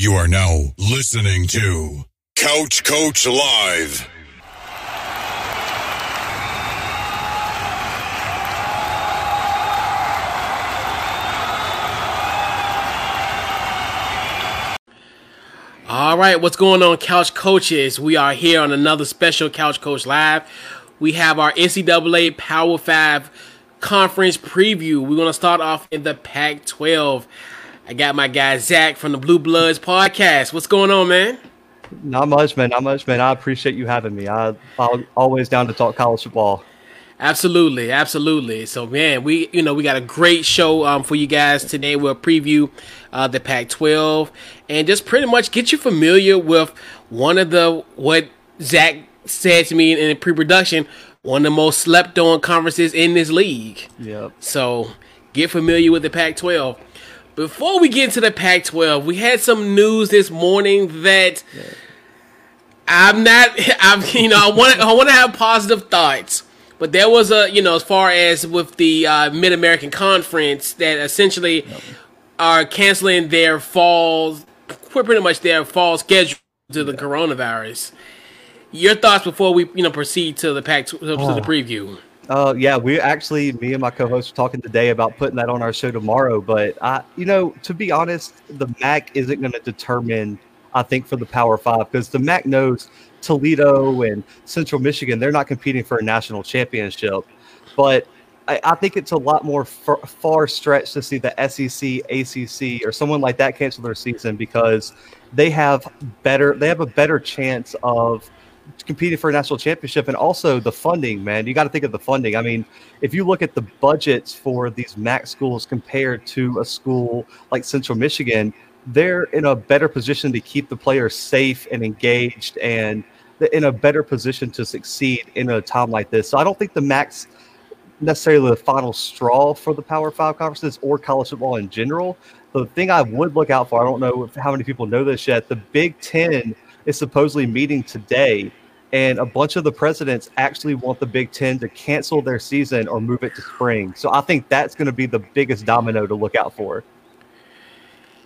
You are now listening to Couch Coach Live. All right, what's going on, Couch Coaches? We are here on another special Couch Coach Live. We have our NCAA Power 5 conference preview. We're going to start off in the Pac 12. I got my guy Zach from the Blue Bloods podcast. What's going on, man? Not much, man. Not much, man. I appreciate you having me. I, I'm always down to talk college football. Absolutely, absolutely. So, man, we you know we got a great show um, for you guys today. We'll preview uh, the Pac-12 and just pretty much get you familiar with one of the what Zach said to me in pre-production, one of the most slept-on conferences in this league. Yep. So, get familiar with the Pac-12. Before we get into the Pac-12, we had some news this morning that. Yeah. I'm not. I'm. You know. I want. I want to have positive thoughts. But there was a, you know, as far as with the uh, Mid American Conference, that essentially are canceling their fall, pretty much their fall schedule to the coronavirus. Your thoughts before we, you know, proceed to the pack to, to the oh. preview. Uh, yeah, we actually, me and my co-host were talking today about putting that on our show tomorrow. But I, you know, to be honest, the MAC isn't going to determine. I think for the Power Five because the MAC knows Toledo and Central Michigan, they're not competing for a national championship. But I, I think it's a lot more far stretch to see the SEC, ACC, or someone like that cancel their season because they have better, they have a better chance of competing for a national championship and also the funding man you got to think of the funding i mean if you look at the budgets for these mac schools compared to a school like central michigan they're in a better position to keep the players safe and engaged and in a better position to succeed in a time like this. So I don't think the MAC's necessarily the final straw for the Power Five conferences or college football in general. The thing I would look out for, I don't know how many people know this yet, the Big Ten is supposedly meeting today, and a bunch of the presidents actually want the Big Ten to cancel their season or move it to spring. So I think that's going to be the biggest domino to look out for.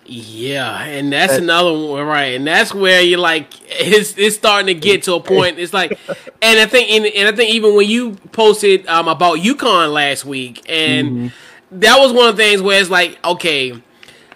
Yeah, and that's another one, right? And that's where you're like, it's it's starting to get to a point. It's like, and I think, and, and I think even when you posted um, about UConn last week, and mm-hmm. that was one of the things where it's like, okay,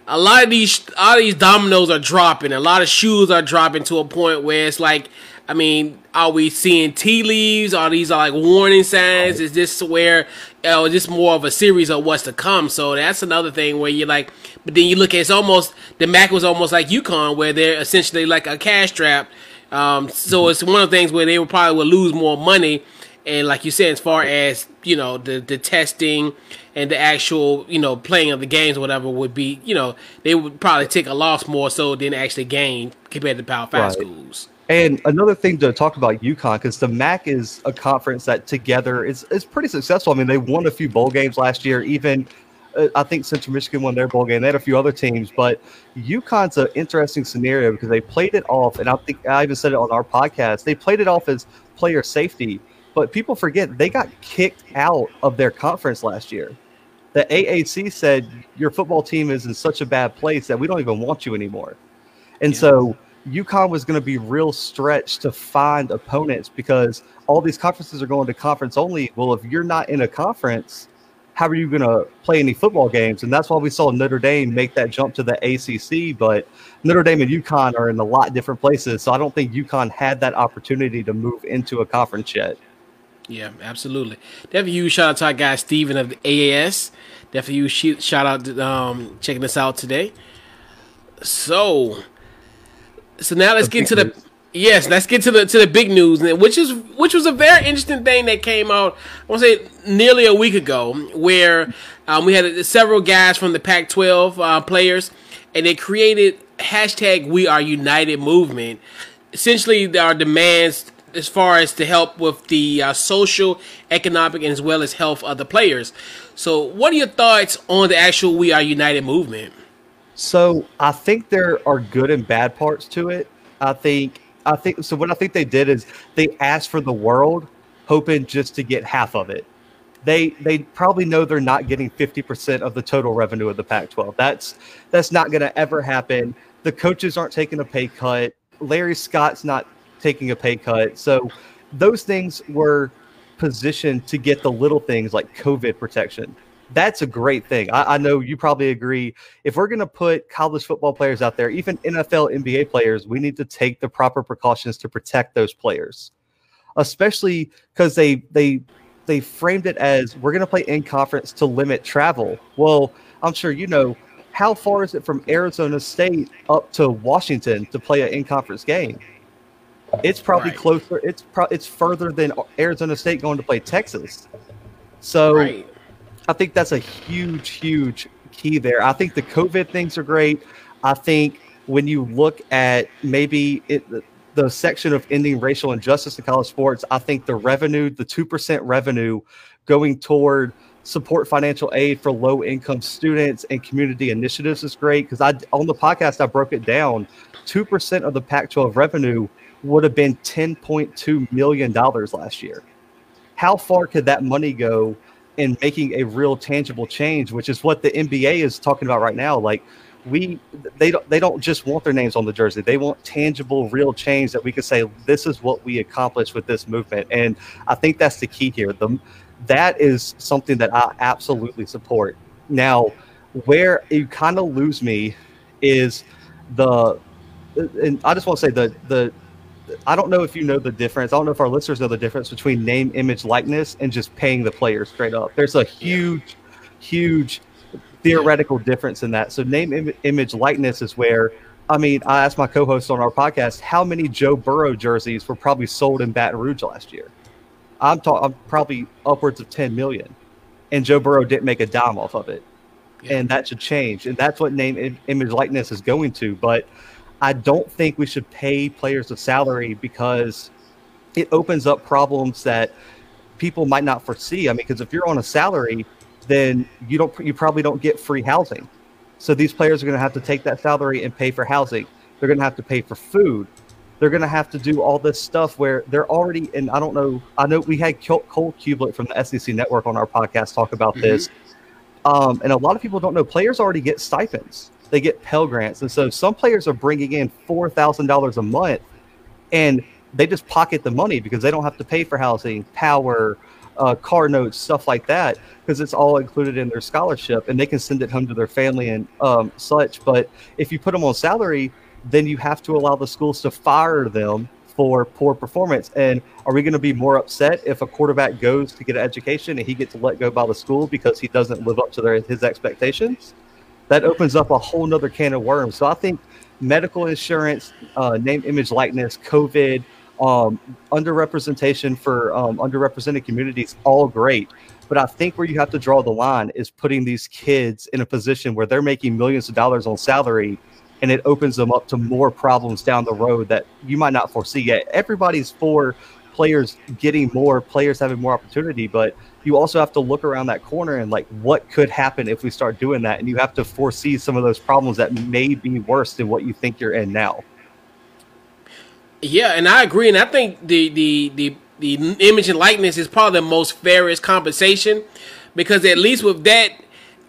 a lot of these, all these dominoes are dropping, a lot of shoes are dropping to a point where it's like, I mean, are we seeing tea leaves? Are these like warning signs? Is this where, oh, just more of a series of what's to come? So that's another thing where you're like, but then you look at it's almost the Mac was almost like UConn, where they're essentially like a cash trap. Um, so it's one of the things where they would probably would lose more money. And like you said, as far as you know, the the testing and the actual you know playing of the games or whatever would be, you know, they would probably take a loss more so than actually gain compared to Power Five right. schools. And another thing to talk about UConn because the MAC is a conference that together is is pretty successful. I mean, they won a few bowl games last year, even uh, I think Central Michigan won their bowl game. They had a few other teams, but UConn's an interesting scenario because they played it off, and I think I even said it on our podcast. They played it off as player safety, but people forget they got kicked out of their conference last year. The AAC said your football team is in such a bad place that we don't even want you anymore, and yeah. so. UConn was going to be real stretched to find opponents because all these conferences are going to conference only. Well, if you're not in a conference, how are you going to play any football games? And that's why we saw Notre Dame make that jump to the ACC. But Notre Dame and UConn are in a lot different places. So I don't think UConn had that opportunity to move into a conference yet. Yeah, absolutely. Definitely huge shout out to our guy Steven of the AAS. Definitely huge shout out to um, checking us out today. So, so now let's get into the Yes, let's get to the to the big news, which is which was a very interesting thing that came out. I want to say nearly a week ago, where um, we had several guys from the Pac-12 uh, players, and they created hashtag We Are United movement. Essentially, our demands as far as to help with the uh, social, economic, and as well as health of the players. So, what are your thoughts on the actual We Are United movement? So, I think there are good and bad parts to it. I think I think so. What I think they did is they asked for the world, hoping just to get half of it. They they probably know they're not getting fifty percent of the total revenue of the Pac-12. That's that's not going to ever happen. The coaches aren't taking a pay cut. Larry Scott's not taking a pay cut. So those things were positioned to get the little things like COVID protection. That's a great thing. I, I know you probably agree. If we're going to put college football players out there, even NFL, NBA players, we need to take the proper precautions to protect those players, especially because they they they framed it as we're going to play in conference to limit travel. Well, I'm sure you know how far is it from Arizona State up to Washington to play an in conference game? It's probably right. closer. It's pro- it's further than Arizona State going to play Texas. So right. I think that's a huge, huge key there. I think the COVID things are great. I think when you look at maybe it, the section of ending racial injustice in college sports, I think the revenue, the 2% revenue going toward support financial aid for low income students and community initiatives is great because I on the podcast I broke it down. 2% of the Pac 12 revenue would have been $10.2 million last year. How far could that money go in making a real tangible change, which is what the NBA is talking about right now? Like, we they don't they don't just want their names on the jersey. They want tangible, real change that we could say this is what we accomplished with this movement. And I think that's the key here. The that is something that I absolutely support. Now, where you kind of lose me is the and I just want to say the the I don't know if you know the difference. I don't know if our listeners know the difference between name, image, likeness, and just paying the players straight up. There's a huge, huge theoretical difference in that. So, name, Im- image, likeness is where, I mean, I asked my co host on our podcast how many Joe Burrow jerseys were probably sold in Baton Rouge last year. I'm talking probably upwards of 10 million. And Joe Burrow didn't make a dime off of it. Yeah. And that should change. And that's what name, image, likeness is going to. But I don't think we should pay players a salary because it opens up problems that people might not foresee. I mean, because if you're on a salary, then you don't you probably don't get free housing. So these players are going to have to take that salary and pay for housing. They're going to have to pay for food. They're going to have to do all this stuff where they're already. And I don't know. I know we had Cole Cubelic from the SEC Network on our podcast talk about mm-hmm. this. Um, and a lot of people don't know players already get stipends they get Pell Grants. And so some players are bringing in $4,000 a month and they just pocket the money because they don't have to pay for housing, power, uh, car notes, stuff like that, because it's all included in their scholarship and they can send it home to their family and um, such. But if you put them on salary, then you have to allow the schools to fire them for poor performance. And are we going to be more upset if a quarterback goes to get an education and he gets let go by the school because he doesn't live up to their, his expectations? That opens up a whole nother can of worms. So I think medical insurance, uh, name, image, likeness, COVID, um, underrepresentation for um, underrepresented communities, all great. But I think where you have to draw the line is putting these kids in a position where they're making millions of dollars on salary and it opens them up to more problems down the road that you might not foresee yet. Everybody's for players getting more, players having more opportunity, but you also have to look around that corner and like what could happen if we start doing that and you have to foresee some of those problems that may be worse than what you think you're in now. Yeah and i agree and i think the the the, the image and likeness is probably the most fairest compensation because at least with that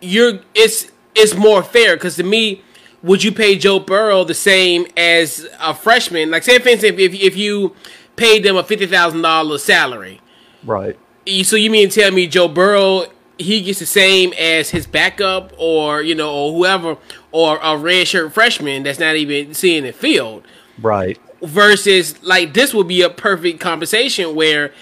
you're it's it's more fair because to me would you pay joe burrow the same as a freshman? Like say for instance if, if you paid them a $50000 salary. Right. So you mean tell me Joe Burrow he gets the same as his backup or you know or whoever or a red shirt freshman that's not even seeing the field? Right. Versus like this would be a perfect compensation where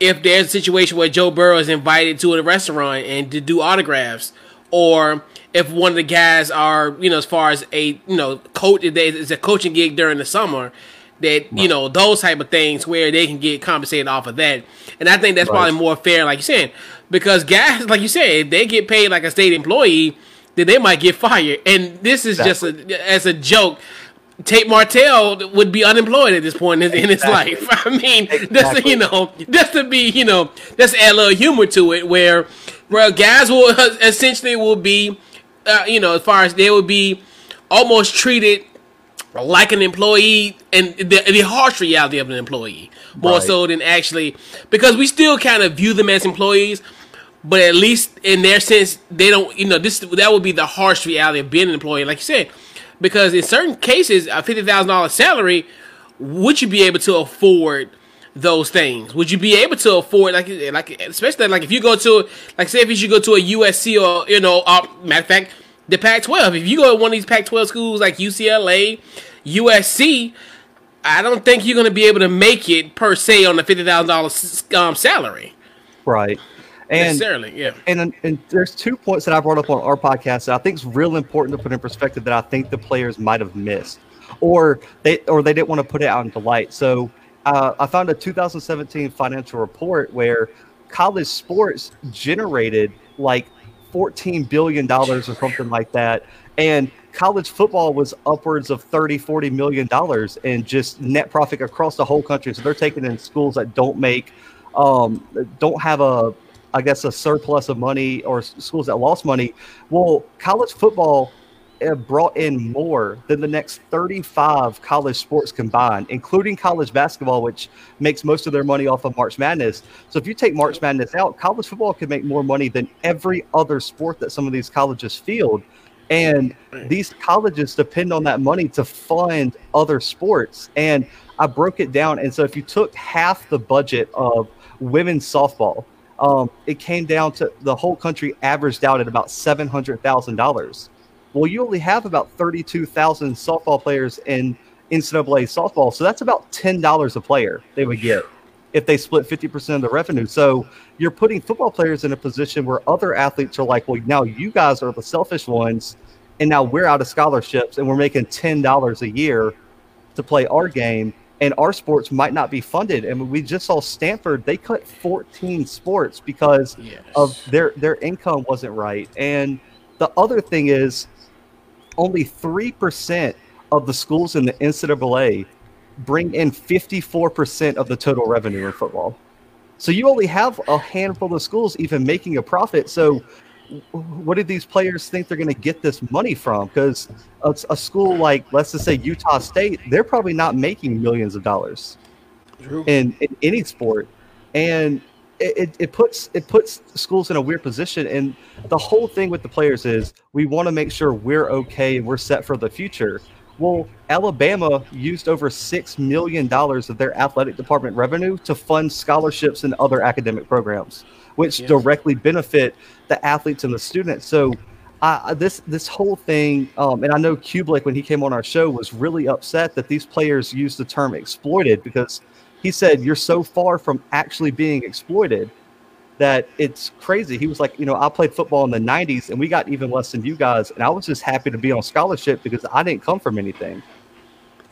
if there's a situation where Joe Burrow is invited to a restaurant and to do autographs or if one of the guys are you know as far as a you know coach is a coaching gig during the summer that you know those type of things where they can get compensated off of that, and I think that's right. probably more fair, like you said, because guys, like you said, if they get paid like a state employee, then they might get fired, and this is exactly. just a, as a joke. Tate Martell would be unemployed at this point in, in his life. I mean, exactly. just you know, just to be, you know, just add a little humor to it, where where guys will essentially will be, uh, you know, as far as they will be almost treated like an employee and the, the harsh reality of an employee more right. so than actually because we still kind of view them as employees but at least in their sense they don't you know this that would be the harsh reality of being an employee like you said because in certain cases, a fifty thousand dollars salary, would you be able to afford those things? Would you be able to afford like like especially like if you go to like say if you should go to a USC or you know uh, matter of fact the Pac-12 if you go to one of these Pac-12 schools like UCLA, USC, I don't think you're going to be able to make it per se on the fifty thousand dollars um, salary. Right. And, Necessarily, yeah. And, and there's two points that I brought up on our podcast that I think is real important to put in perspective that I think the players might have missed, or they or they didn't want to put it out into light. So uh, I found a 2017 financial report where college sports generated like 14 billion dollars or something like that, and college football was upwards of 30 40 million dollars in just net profit across the whole country so they're taking in schools that don't make um, don't have a I guess, a surplus of money or schools that lost money. Well, college football brought in more than the next 35 college sports combined, including college basketball, which makes most of their money off of March Madness. So if you take March Madness out, college football could make more money than every other sport that some of these colleges field. And these colleges depend on that money to fund other sports. And I broke it down. And so if you took half the budget of women's softball, um, it came down to the whole country averaged out at about seven hundred thousand dollars. Well, you only have about thirty-two thousand softball players in NCAA softball, so that's about ten dollars a player they would get if they split fifty percent of the revenue. So you're putting football players in a position where other athletes are like, well, now you guys are the selfish ones, and now we're out of scholarships and we're making ten dollars a year to play our game and our sports might not be funded. And we just saw Stanford; they cut 14 sports because yes. of their their income wasn't right. And the other thing is, only three percent of the schools in the NCAA bring in 54% of the total revenue in football. So you only have a handful of schools even making a profit. So what do these players think they're going to get this money from? Because a, a, school like, let's just say Utah State, they're probably not making millions of dollars in, in any sport, and it, it puts it puts schools in a weird position. And the whole thing with the players is we want to make sure we're okay and we're set for the future. Well, Alabama used over six million dollars of their athletic department revenue to fund scholarships and other academic programs which directly benefit the athletes and the students. So uh, this this whole thing, um, and I know Cubelic when he came on our show was really upset that these players used the term exploited because he said you're so far from actually being exploited that it's crazy. He was like, you know, I played football in the '90s and we got even less than you guys, and I was just happy to be on scholarship because I didn't come from anything.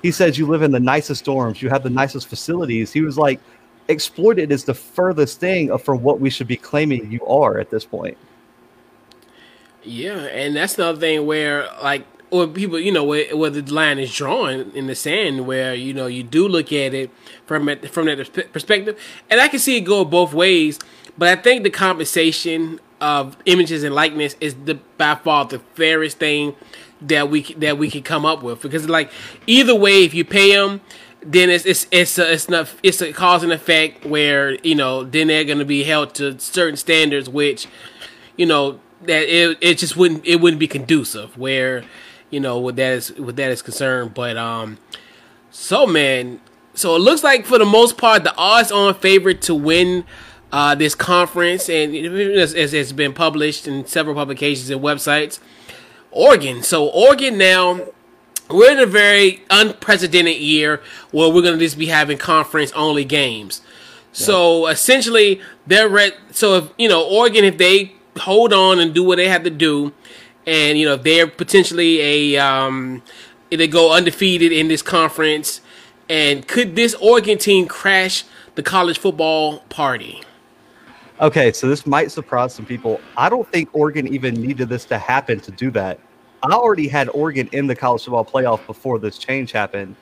He says you live in the nicest dorms, you have the nicest facilities. He was like, exploited is the furthest thing from what we should be claiming you are at this point. Yeah, and that's the other thing where like or people, you know, where, where the line is drawn in the sand, where you know you do look at it from from that perspective, and I can see it go both ways. But I think the compensation of images and likeness is the by far the fairest thing that we that we can come up with because like either way, if you pay them then it's it's it's a, it's not it's a cause and effect where you know then they're going to be held to certain standards which you know that it it just wouldn't it wouldn't be conducive where you know with that is with that is concerned but um so man so it looks like for the most part the odds on favorite to win uh, this conference and as it's been published in several publications and websites. Oregon. So Oregon now we're in a very unprecedented year where we're going to just be having conference only games. So essentially, they're re- so if you know Oregon, if they hold on and do what they have to do, and you know they're potentially a um, they go undefeated in this conference, and could this Oregon team crash the college football party? Okay, so this might surprise some people. I don't think Oregon even needed this to happen to do that. I already had Oregon in the college football playoff before this change happened.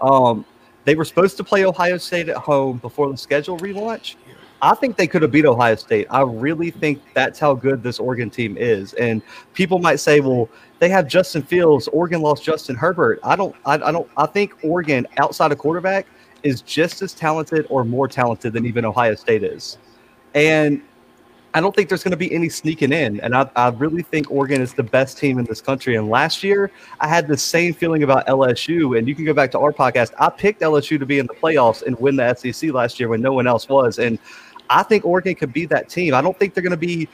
Um, they were supposed to play Ohio State at home before the schedule relaunch. I think they could have beat Ohio State. I really think that's how good this Oregon team is. And people might say, well, they have Justin Fields. Oregon lost Justin Herbert. I don't. I, I don't. I think Oregon, outside of quarterback, is just as talented or more talented than even Ohio State is. And I don't think there's going to be any sneaking in. And I, I really think Oregon is the best team in this country. And last year, I had the same feeling about LSU. And you can go back to our podcast. I picked LSU to be in the playoffs and win the SEC last year when no one else was. And I think Oregon could be that team. I don't think they're going to be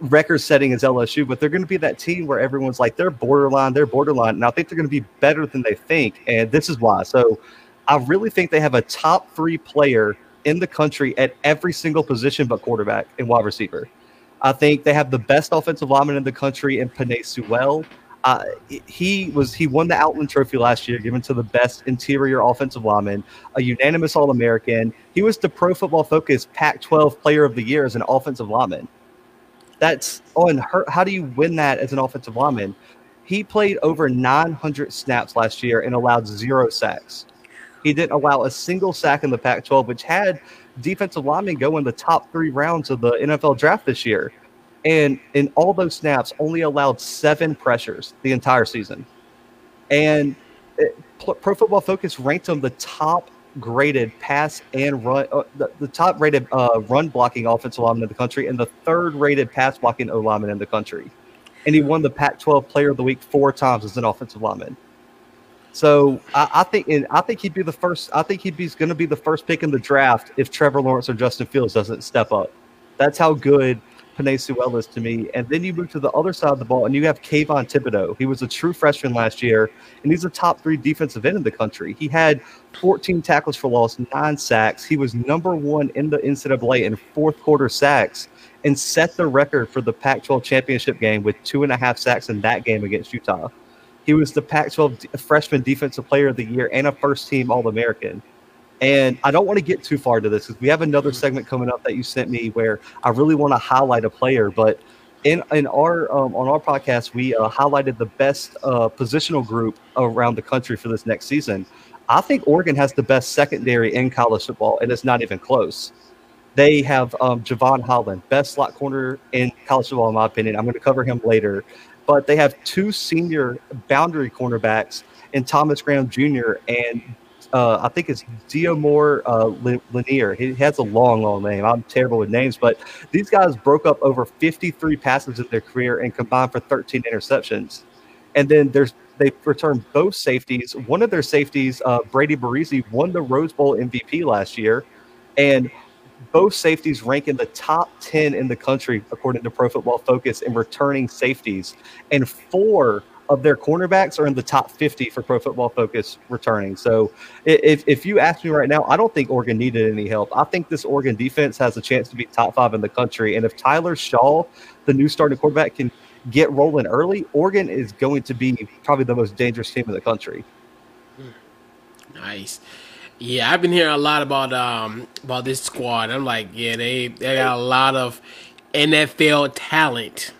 record setting as LSU, but they're going to be that team where everyone's like, they're borderline, they're borderline. And I think they're going to be better than they think. And this is why. So I really think they have a top three player in the country at every single position but quarterback and wide receiver. I think they have the best offensive lineman in the country in Penei Sewell. Uh, he was he won the Outland Trophy last year, given to the best interior offensive lineman, a unanimous All American. He was the Pro Football Focus Pac-12 Player of the Year as an offensive lineman. That's on her. How do you win that as an offensive lineman? He played over 900 snaps last year and allowed zero sacks. He didn't allow a single sack in the Pac 12, which had defensive linemen go in the top three rounds of the NFL draft this year. And in all those snaps, only allowed seven pressures the entire season. And it, Pro Football Focus ranked him the top graded pass and run, uh, the, the, top rated uh, run blocking offensive lineman in the country, and the third rated pass blocking O lineman in the country. And he won the Pac 12 Player of the Week four times as an offensive lineman. So I, I think and I think he'd be the first. I think he'd be going to be the first pick in the draft if Trevor Lawrence or Justin Fields doesn't step up. That's how good Sewell is to me. And then you move to the other side of the ball, and you have Kayvon Thibodeaux. He was a true freshman last year, and he's a top three defensive end in the country. He had 14 tackles for loss, nine sacks. He was number one in the NCAA in fourth quarter sacks, and set the record for the Pac-12 championship game with two and a half sacks in that game against Utah. He was the Pac 12 freshman defensive player of the year and a first team All American. And I don't want to get too far into this because we have another mm-hmm. segment coming up that you sent me where I really want to highlight a player. But in in our um, on our podcast, we uh, highlighted the best uh, positional group around the country for this next season. I think Oregon has the best secondary in college football, and it's not even close. They have um, Jevon Holland, best slot corner in college football, in my opinion. I'm going to cover him later but they have two senior boundary cornerbacks in Thomas Graham Jr. and uh, I think it's Deommodore uh, Lenoir. He has a long, long name. I'm terrible with names, but these guys broke up over 53 passes in their career and combined for 13 interceptions. And then there's they returned both safeties. One of their safeties, uh, Brady Breeze, won the Rose Bowl MVP last year, and both safeties rank in the top 10 in the country, according to Pro Football Focus, in returning safeties. And four of their cornerbacks are in the top 50 for Pro Football Focus returning. So if, if you ask me right now, I don't think Oregon needed any help. I think this Oregon defense has a chance to be top five in the country. And if Tyler Shaw, the new starting quarterback, can get rolling early, Oregon is going to be probably the most dangerous team in the country. Nice. Yeah, I've been hearing a lot about um about this squad. I'm like, yeah, they they got a lot of NFL talent.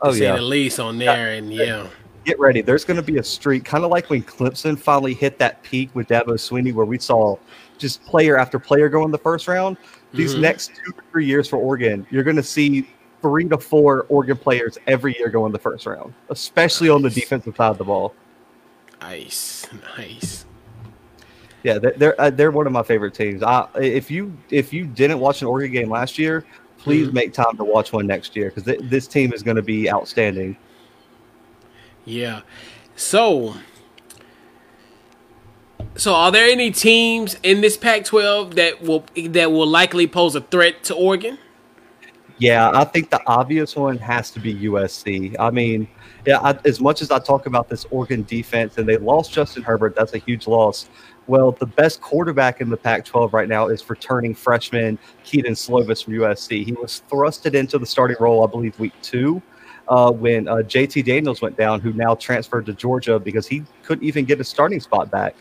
Oh yeah, the least on there, yeah. and yeah. Get ready. There's going to be a streak, kind of like when Clemson finally hit that peak with Dabo Swinney, where we saw just player after player go in the first round. These mm-hmm. next two or three years for Oregon, you're going to see three to four Oregon players every year go in the first round, especially nice. on the defensive side of the ball. Nice, nice. Yeah, they're uh, they're one of my favorite teams. I, if you if you didn't watch an Oregon game last year, please mm-hmm. make time to watch one next year because th- this team is going to be outstanding. Yeah. So, so are there any teams in this Pac-12 that will that will likely pose a threat to Oregon? Yeah, I think the obvious one has to be USC. I mean, yeah, I, as much as I talk about this Oregon defense and they lost Justin Herbert, that's a huge loss. Well, the best quarterback in the Pac 12 right now is returning freshman Kedon Slovis from USC. He was thrusted into the starting role, I believe, week two. Uh, when uh, JT Daniels went down, who now transferred to Georgia because he couldn't even get a starting spot back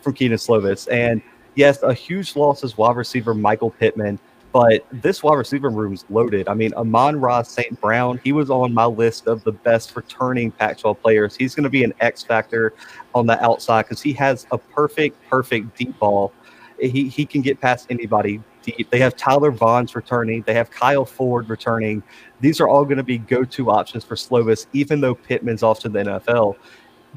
from Kedon Slovis. And yes, a huge loss is wide receiver Michael Pittman. But this wide receiver room is loaded. I mean, Amon-Ra St. Brown, he was on my list of the best returning Pac 12 players. He's going to be an X factor on the outside because he has a perfect, perfect deep ball. He, he can get past anybody deep. They have Tyler Vaughns returning. They have Kyle Ford returning. These are all going to be go to options for Slovis, even though Pittman's off to the NFL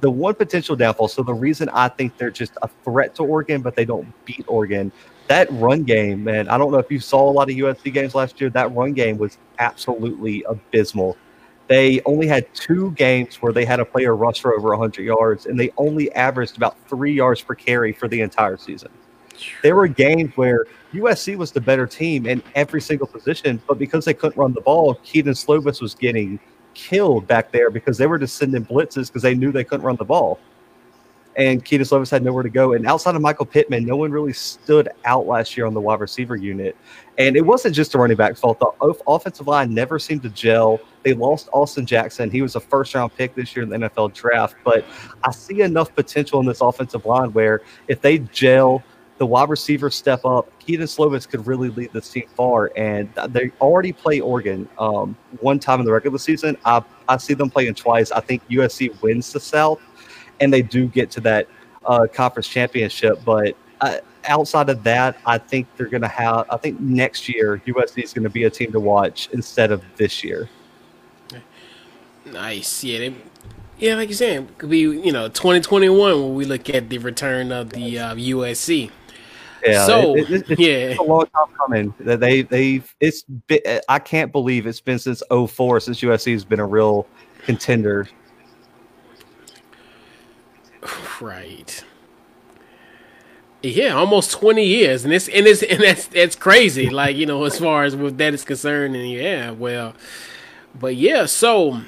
the one potential downfall. So the reason I think they're just a threat to Oregon, but they don't beat Oregon, that run game, man, I don't know if you saw a lot of USC games last year. That run game was absolutely abysmal. They only had two games where they had a player rush for over 100 yards, and they only averaged about three yards per carry for the entire season. There were games where USC was the better team in every single position, but because they couldn't run the ball, Kedon Slovis was getting killed back there because they were just sending blitzes because they knew they couldn't run the ball and Kedon Slovis had nowhere to go. And outside of Michael Pittman, no one really stood out last year on the wide receiver unit. And it wasn't just the running back's fault. The offensive line never seemed to gel. They lost Austin Jackson. He was a first round pick this year in the NFL draft. But I see enough potential in this offensive line where if they gel, the wide receivers step up. Kedon Slovis could really lead this team far, and they already play Oregon um, one time in the regular season. I, I see them playing twice. I think USC wins the South, and they do get to that uh, conference championship. But uh, outside of that, I think they're going to have. I think next year USC is going to be a team to watch instead of this year. Nice, yeah, they, yeah, like you said, could be you know 2021 when we look at the return of the uh, USC. Yeah, so it, it, it's yeah, a long time coming. That they they've it's been, I can't believe it's been since 04 since USC has been a real contender Right. Yeah, almost twenty years, and it's and it's and that's that's crazy. Like you know, as far as with that is concerned, and yeah, well, but yeah. So,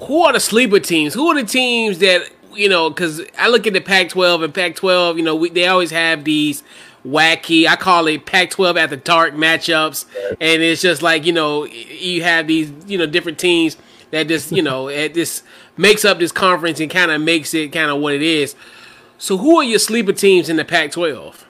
who are the sleeper teams? Who are the teams that you know? Because I look at the Pac-12 and Pac-12. You know, we, they always have these wacky. I call it Pac-12 at the dark matchups, and it's just like you know, you have these you know different teams that just you know at this makes up this conference and kind of makes it kind of what it is. So, who are your sleeper teams in the Pac-12?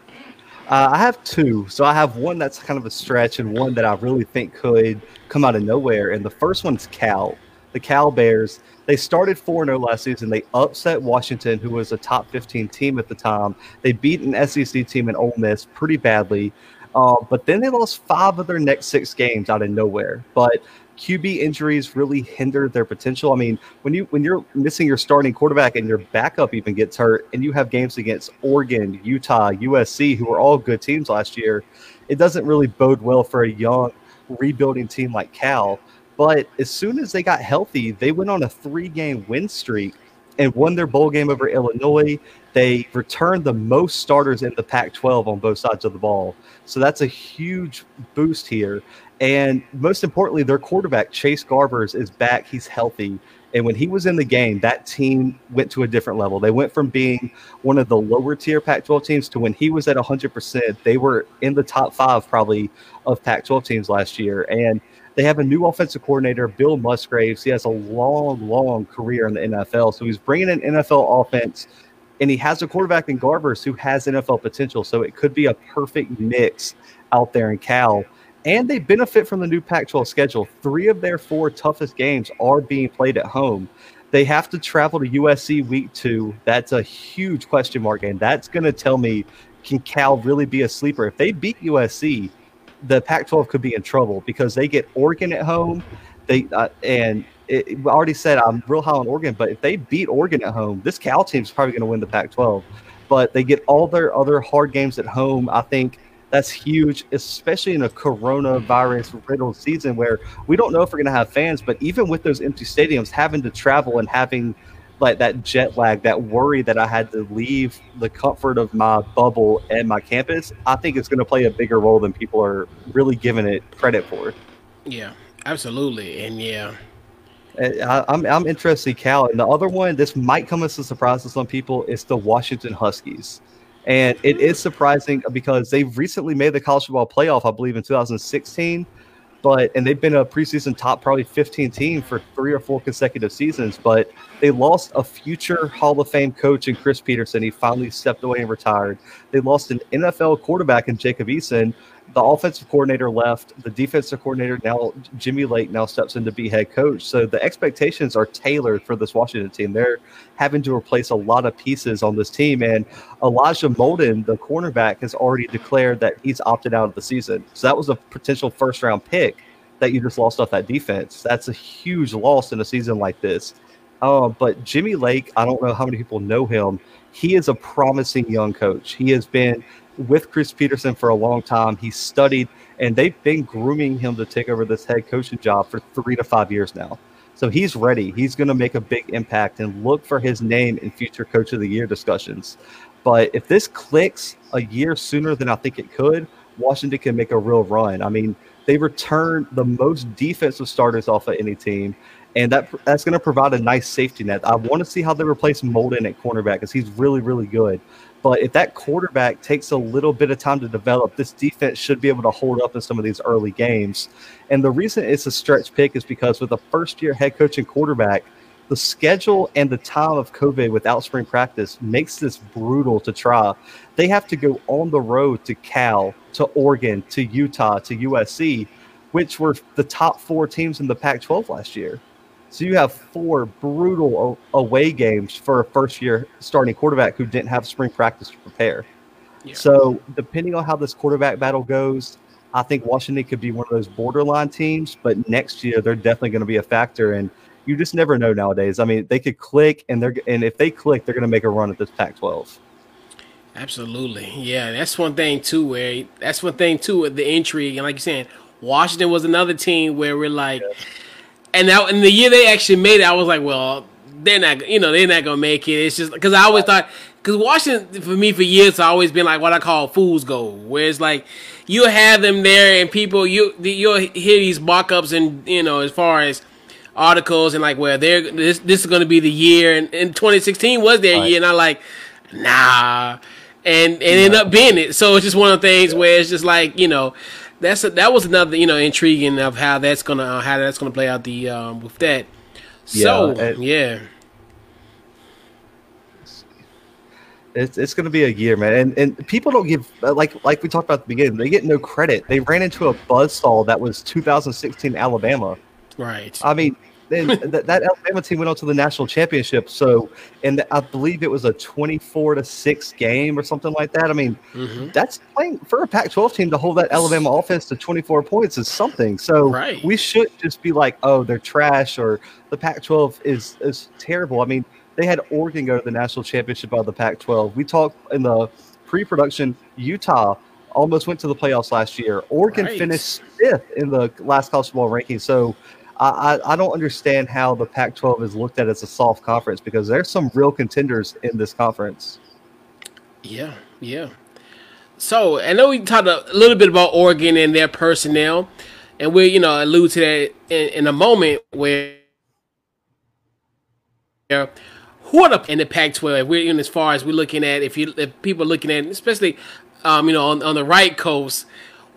Uh, I have two. So I have one that's kind of a stretch and one that I really think could come out of nowhere. And the first one's Cal. The Cal Bears. They started 4 0 last season. They upset Washington, who was a top 15 team at the time. They beat an SEC team in Ole Miss pretty badly. Uh, but then they lost five of their next six games out of nowhere. But QB injuries really hindered their potential. I mean, when you when you're missing your starting quarterback and your backup even gets hurt, and you have games against Oregon, Utah, USC, who were all good teams last year, it doesn't really bode well for a young rebuilding team like Cal. But as soon as they got healthy, they went on a three-game win streak and won their bowl game over Illinois. They returned the most starters in the Pac 12 on both sides of the ball. So that's a huge boost here. And most importantly, their quarterback, Chase Garbers, is back. He's healthy. And when he was in the game, that team went to a different level. They went from being one of the lower tier Pac 12 teams to when he was at 100%, they were in the top five probably of Pac 12 teams last year. And they have a new offensive coordinator, Bill Musgraves. He has a long, long career in the NFL. So he's bringing an NFL offense, and he has a quarterback in Garbers who has NFL potential. So it could be a perfect mix out there in Cal and they benefit from the new Pac 12 schedule. Three of their four toughest games are being played at home. They have to travel to USC week two. That's a huge question mark. And that's going to tell me can Cal really be a sleeper? If they beat USC, the Pac 12 could be in trouble because they get Oregon at home. They uh, and it, I already said I'm real high on Oregon, but if they beat Oregon at home, this Cal team is probably going to win the Pac 12. But they get all their other hard games at home. I think that's huge, especially in a coronavirus riddled season where we don't know if we're going to have fans. But even with those empty stadiums, having to travel and having like that jet lag, that worry that I had to leave the comfort of my bubble and my campus, I think it's going to play a bigger role than people are really giving it credit for. Yeah, absolutely. And yeah, I, am I'm, I'm interested, Cal. And the other one, this might come as a surprise to some people, is the Washington Huskies. And it is surprising because they've recently made the college football playoff, I believe, in 2016. But and they've been a preseason top probably 15 team for three or four consecutive seasons. But they lost a future Hall of Fame coach in Chris Petersen. He finally stepped away and retired. They lost an NFL quarterback in Jacob Eason, the offensive coordinator left. The defensive coordinator now, Jimmy Lake, now steps in to be head coach. So the expectations are tailored for this Washington team. They're having to replace a lot of pieces on this team. And Elijah Molden, the cornerback, has already declared that he's opted out of the season. So that was a potential first round pick that you just lost off that defense. That's a huge loss in a season like this. Uh, but Jimmy Lake, I don't know how many people know him. He is a promising young coach. He has been with Chris Petersen for a long time. He studied, and they've been grooming him to take over this head coaching job for three to five years now. So he's ready. He's going to make a big impact and look for his name in future Coach of the Year discussions. But if this clicks a year sooner than I think it could, Washington can make a real run. I mean, they return the most defensive starters off of any team, and that that's going to provide a nice safety net. I want to see how they replace Molden at cornerback because he's really, really good. But if that quarterback takes a little bit of time to develop, this defense should be able to hold up in some of these early games. And the reason it's a stretch pick is because with a first year head coach and quarterback, the schedule and the time of COVID without spring practice makes this brutal to try. They have to go on the road to Cal, to Oregon, to Utah, to USC, which were the top four teams in the Pac 12 last year. So you have four brutal away games for a first year starting quarterback who didn't have spring practice to prepare. Yeah. So depending on how this quarterback battle goes, I think Washington could be one of those borderline teams, but next year they're definitely going to be a factor and you just never know nowadays. I mean, they could click and they're and if they click, they're going to make a run at this Pac-12. Absolutely. Yeah, that's one thing too where that's one thing too with the intrigue and like you're saying, Washington was another team where we're like yeah and now in the year they actually made it, I was like, well, they're not, you know, they're not gonna make it. It's just because I always thought, because Washington for me for years has always been like what I call fool's gold, where it's like you have them there and people you you'll hear these mock-ups and you know as far as articles and like where they're this this is gonna be the year and, and 2016 was their right. year and I like nah and and yeah. end up being it. So it's just one of the things where it's just like you know that's a, that was another you know intriguing of how that's gonna uh, how that's gonna play out the um, with that. So yeah, it, yeah. It's, it's going to be a year, man, and and people don't give like like we talked about at the beginning. They get no credit. They ran into a buzzsaw that was 2016 Alabama. Right. I mean, then that, that Alabama team went on to the national championship. So, and I believe it was a 24 to 6 game or something like that. I mean, mm-hmm. that's playing for a Pac 12 team to hold that Alabama offense to 24 points is something. So, right. we should just be like, oh, they're trash or the Pac 12 is, is terrible. I mean, they had Oregon go to the national championship out of the Pac 12. We talked in the pre production, Utah almost went to the playoffs last year. Oregon right. finished fifth in the last college football ranking. So, I, I don't understand how the Pac 12 is looked at as a soft conference because there's some real contenders in this conference. Yeah, yeah. So I know we talked a little bit about Oregon and their personnel, and we'll you know allude to that in, in a moment where who are the in the Pac-12? We're in as far as we're looking at if you if people are looking at, especially um, you know on, on the right coast,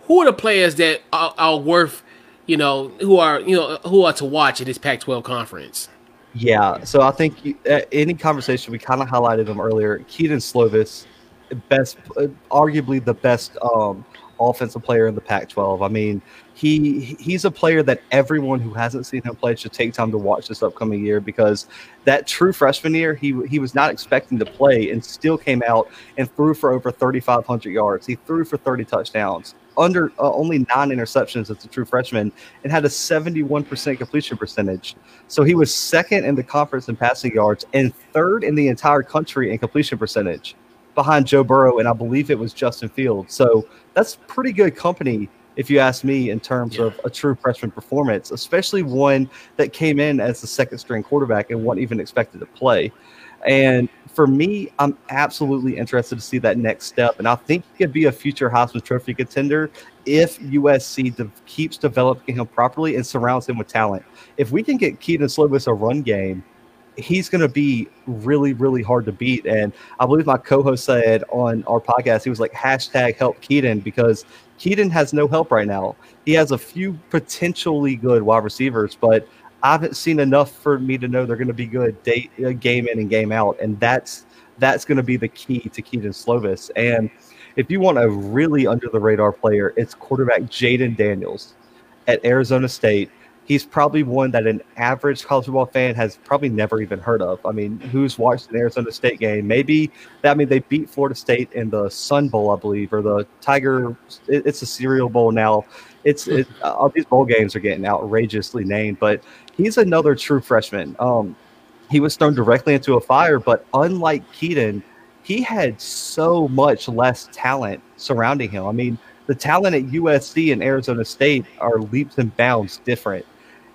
who are the players that are, are worth you know, who are you know who are to watch at this Pac-12 conference? Yeah, so I think uh, any conversation we kind of highlighted them earlier. Kedon Slovis, best, uh, arguably the best um, offensive player in the Pac-12. I mean, he he's a player that everyone who hasn't seen him play should take time to watch this upcoming year because that true freshman year he he was not expecting to play and still came out and threw for over 3,500 yards. He threw for 30 touchdowns under uh, only nine interceptions as a true freshman and had a 71% completion percentage. So he was second in the conference in passing yards and third in the entire country in completion percentage behind Joe Burrow and I believe it was Justin Fields. So that's pretty good company if you ask me in terms yeah. of a true freshman performance, especially one that came in as the second string quarterback and wasn't even expected to play. And for me, I'm absolutely interested to see that next step. And I think he could be a future Heisman Trophy contender if USC de- keeps developing him properly and surrounds him with talent. If we can get Kedon Slovis a run game, he's going to be really, really hard to beat. And I believe my co-host said on our podcast, he was like, hashtag help Kedon because Kedon has no help right now. He has a few potentially good wide receivers, but – I haven't seen enough for me to know they're going to be good day, uh, game in and game out, and that's that's going to be the key to Kedon Slovis. And if you want a really under the radar player, it's quarterback Jayden Daniels at Arizona State. He's probably one that an average college football fan has probably never even heard of. I mean, who's watched an Arizona State game? Maybe I mean they beat Florida State in the Sun Bowl, I believe, or the Tiger. It's a cereal bowl now. It's it, all these bowl games are getting outrageously named, but he's another true freshman. Um, he was thrown directly into a fire. But unlike Kedon, he had so much less talent surrounding him. I mean, the talent at USC and Arizona State are leaps and bounds different.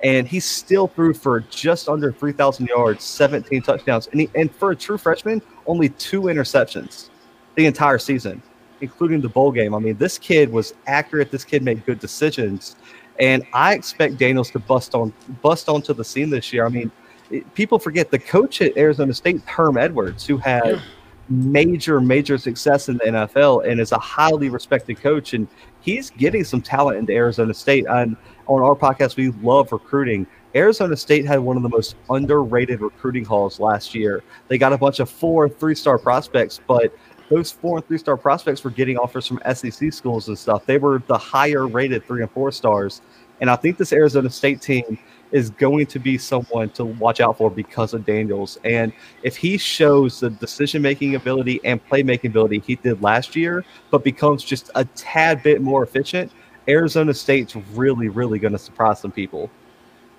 And he still threw for just under 3,000 yards, 17 touchdowns. And, he, and for a true freshman, only two interceptions the entire season, including the bowl game. I mean, this kid was accurate. This kid made good decisions. And I expect Daniels to bust on bust onto the scene this year. I mean, people forget the coach at Arizona State, Herm Edwards, who had yeah. major, major success in the NFL and is a highly respected coach. And he's getting some talent into Arizona State. And on our podcast, we love recruiting. Arizona State had one of the most underrated recruiting hauls last year. They got a bunch of four, three star prospects, but those four and three star prospects were getting offers from SEC schools and stuff. They were the higher rated three and four stars. And I think this Arizona State team is going to be someone to watch out for because of Daniels. And if he shows the decision making ability and playmaking ability he did last year, but becomes just a tad bit more efficient, Arizona State's really, really going to surprise some people.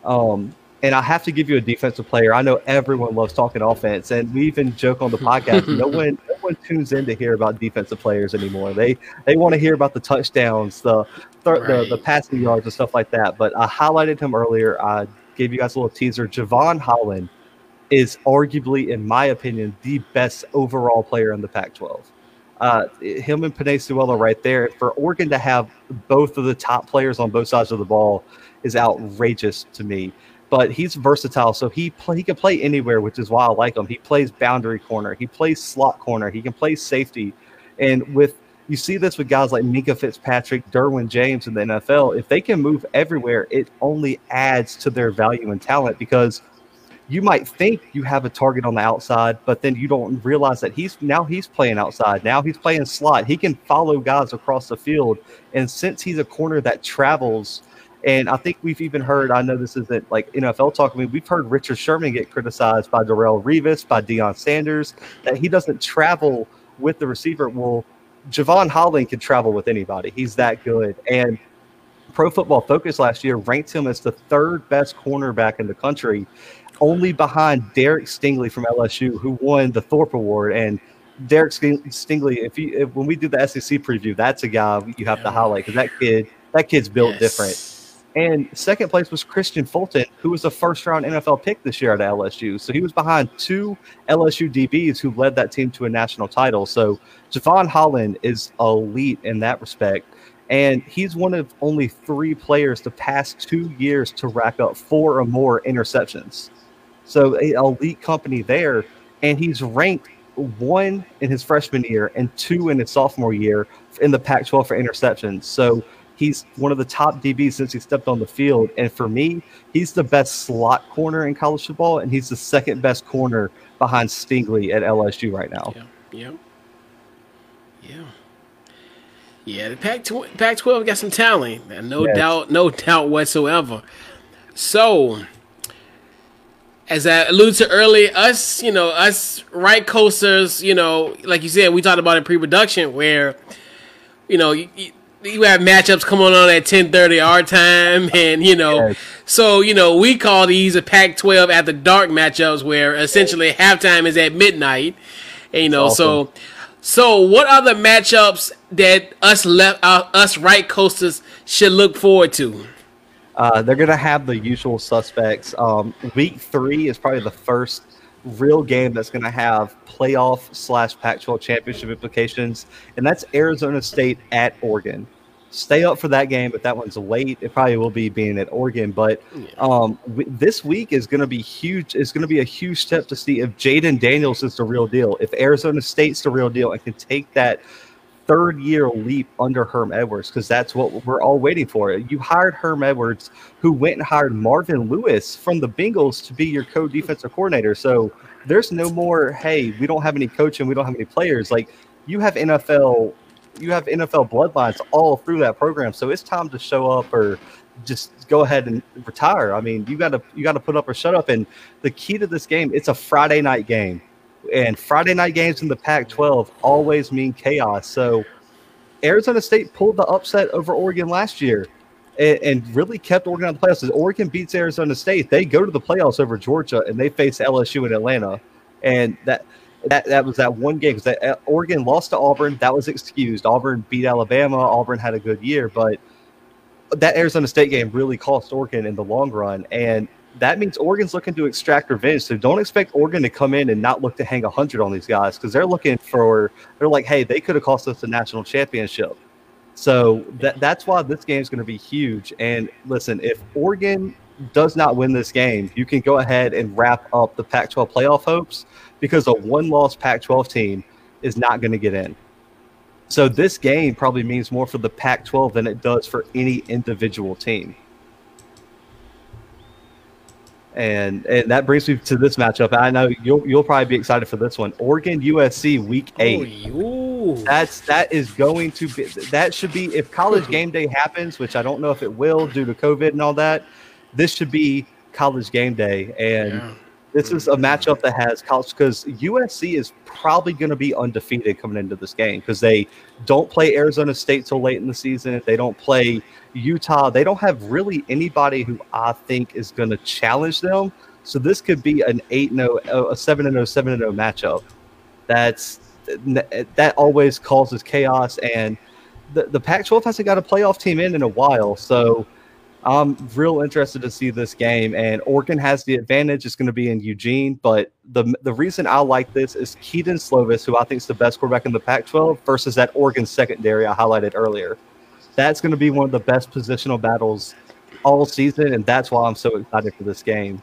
Um, and I have to give you a defensive player. I know everyone loves talking offense, and we even joke on the podcast. no one, no one tunes in to hear about defensive players anymore. They they want to hear about the touchdowns, the th- right. the, the passing yards, and stuff like that. But I highlighted him earlier. I gave you guys a little teaser. Jevon Holland is arguably, in my opinion, the best overall player in the Pac-12. Uh, him and Penei Sewell right there. For Oregon to have both of the top players on both sides of the ball is outrageous to me but he's versatile. So he play, he can play anywhere, which is why I like him. He plays boundary corner, he plays slot corner, he can play safety, and with you see this with guys like Minkah Fitzpatrick, Derwin James in the NFL. If they can move everywhere, it only adds to their value and talent because you might think you have a target on the outside, but then you don't realize that he's now he's playing outside. Now he's playing slot. He can follow guys across the field. And since he's a corner that travels and I think we've even heard, I know this isn't like NFL talk, I mean, we've heard Richard Sherman get criticized by Darrelle Revis, by Deion Sanders, that he doesn't travel with the receiver. Well, Jevon Holland can travel with anybody. He's that good. And Pro Football Focus last year ranked him as the third best cornerback in the country, only behind Derek Stingley from LSU, who won the Thorpe Award. And Derek Stingley, if you if, when we do the SEC preview, that's a guy you have yeah. to highlight because that kid that kid's built yes. different. And second place was Kristian Fulton, who was a first round NFL pick this year at LSU. So he was behind two LSU DBs who led that team to a national title. So Jevon Holland is elite in that respect. And he's one of only three players the past two years to rack up four or more interceptions. So a elite company there. And he's ranked one in his freshman year and two in his sophomore year in the Pac 12 for interceptions. So he's one of the top DBs since he stepped on the field. And for me, he's the best slot corner in college football, and he's the second best corner behind Stingley at LSU right now. Yeah, yeah, yeah. Yeah, the Pac Pac twelve got some talent, no yes. doubt, no doubt whatsoever. So, as I alluded to earlier, us, you know, us right coasters, you know, like you said, we talked about in pre-production where, you know, you, you have matchups coming on at ten thirty our time, and you know, yes. so you know we call these a Pac-12 at the dark matchups, where essentially halftime is at midnight, and you know, awesome. so so what are the matchups that us left uh, us right coasters should look forward to? Uh, they're going to have the usual suspects. Um, week three is probably the first real game that's going to have playoff slash Pac-12 championship implications, and that's Arizona State at Oregon. Stay up for that game, but that one's late. It probably will be being at Oregon, but um, w- this week is going to be huge. It's going to be a huge step to see if Jayden Daniels is the real deal, if Arizona State's the real deal, and can take that third year leap under Herm Edwards because that's what we're all waiting for. You hired Herm Edwards, who went and hired Marvin Lewis from the Bengals to be your co defensive coordinator. So there's no more, hey, we don't have any coaching, we don't have any players. Like you have NFL, you have NFL bloodlines all through that program. So it's time to show up or just go ahead and retire. I mean, you gotta you gotta put up or shut up. And the key to this game, it's a Friday night game. And Friday night games in the Pac 12 always mean chaos. So Arizona State pulled the upset over Oregon last year. and, and really kept Oregon on the playoffs. As Oregon beats Arizona State, they go to the playoffs over Georgia, and they face LSU in Atlanta, and that. That, that was that one game because uh, Oregon lost to Auburn. That was excused. Auburn beat Alabama. Auburn had a good year, but that Arizona State game really cost Oregon in the long run. And that means Oregon's looking to extract revenge. So don't expect Oregon to come in and not look to hang a 100 on these guys because they're looking for, they're like, hey, they could have cost us a national championship. So that, that's why this game is going to be huge. And listen, if Oregon does not win this game, you can go ahead and wrap up the Pac 12 playoff hopes because a one loss Pac 12 team is not going to get in. So this game probably means more for the Pac 12 than it does for any individual team. And and that brings me to this matchup. I know you'll you'll probably be excited for this one. Oregon USC week eight. Oh, That's that is going to be that should be if college game day happens, which I don't know if it will due to COVID and all that. This should be college game day, and Yeah. this is a matchup that has college because USC is probably going to be undefeated coming into this game because they don't play Arizona State till late in the season. If they don't play Utah. They don't have really anybody who I think is going to challenge them. So this could be an eight no oh, oh, a seven and 0 7 and 0 matchup. That's that always causes chaos and the, the Pac-12 hasn't got a playoff team in in a while. So I'm real interested to see this game. And Oregon has the advantage. It's going to be in Eugene. But the the reason I like this is Kedon Slovis, who I think is the best quarterback in the Pac-12, versus that Oregon secondary I highlighted earlier. That's going to be one of the best positional battles all season, and that's why I'm so excited for this game.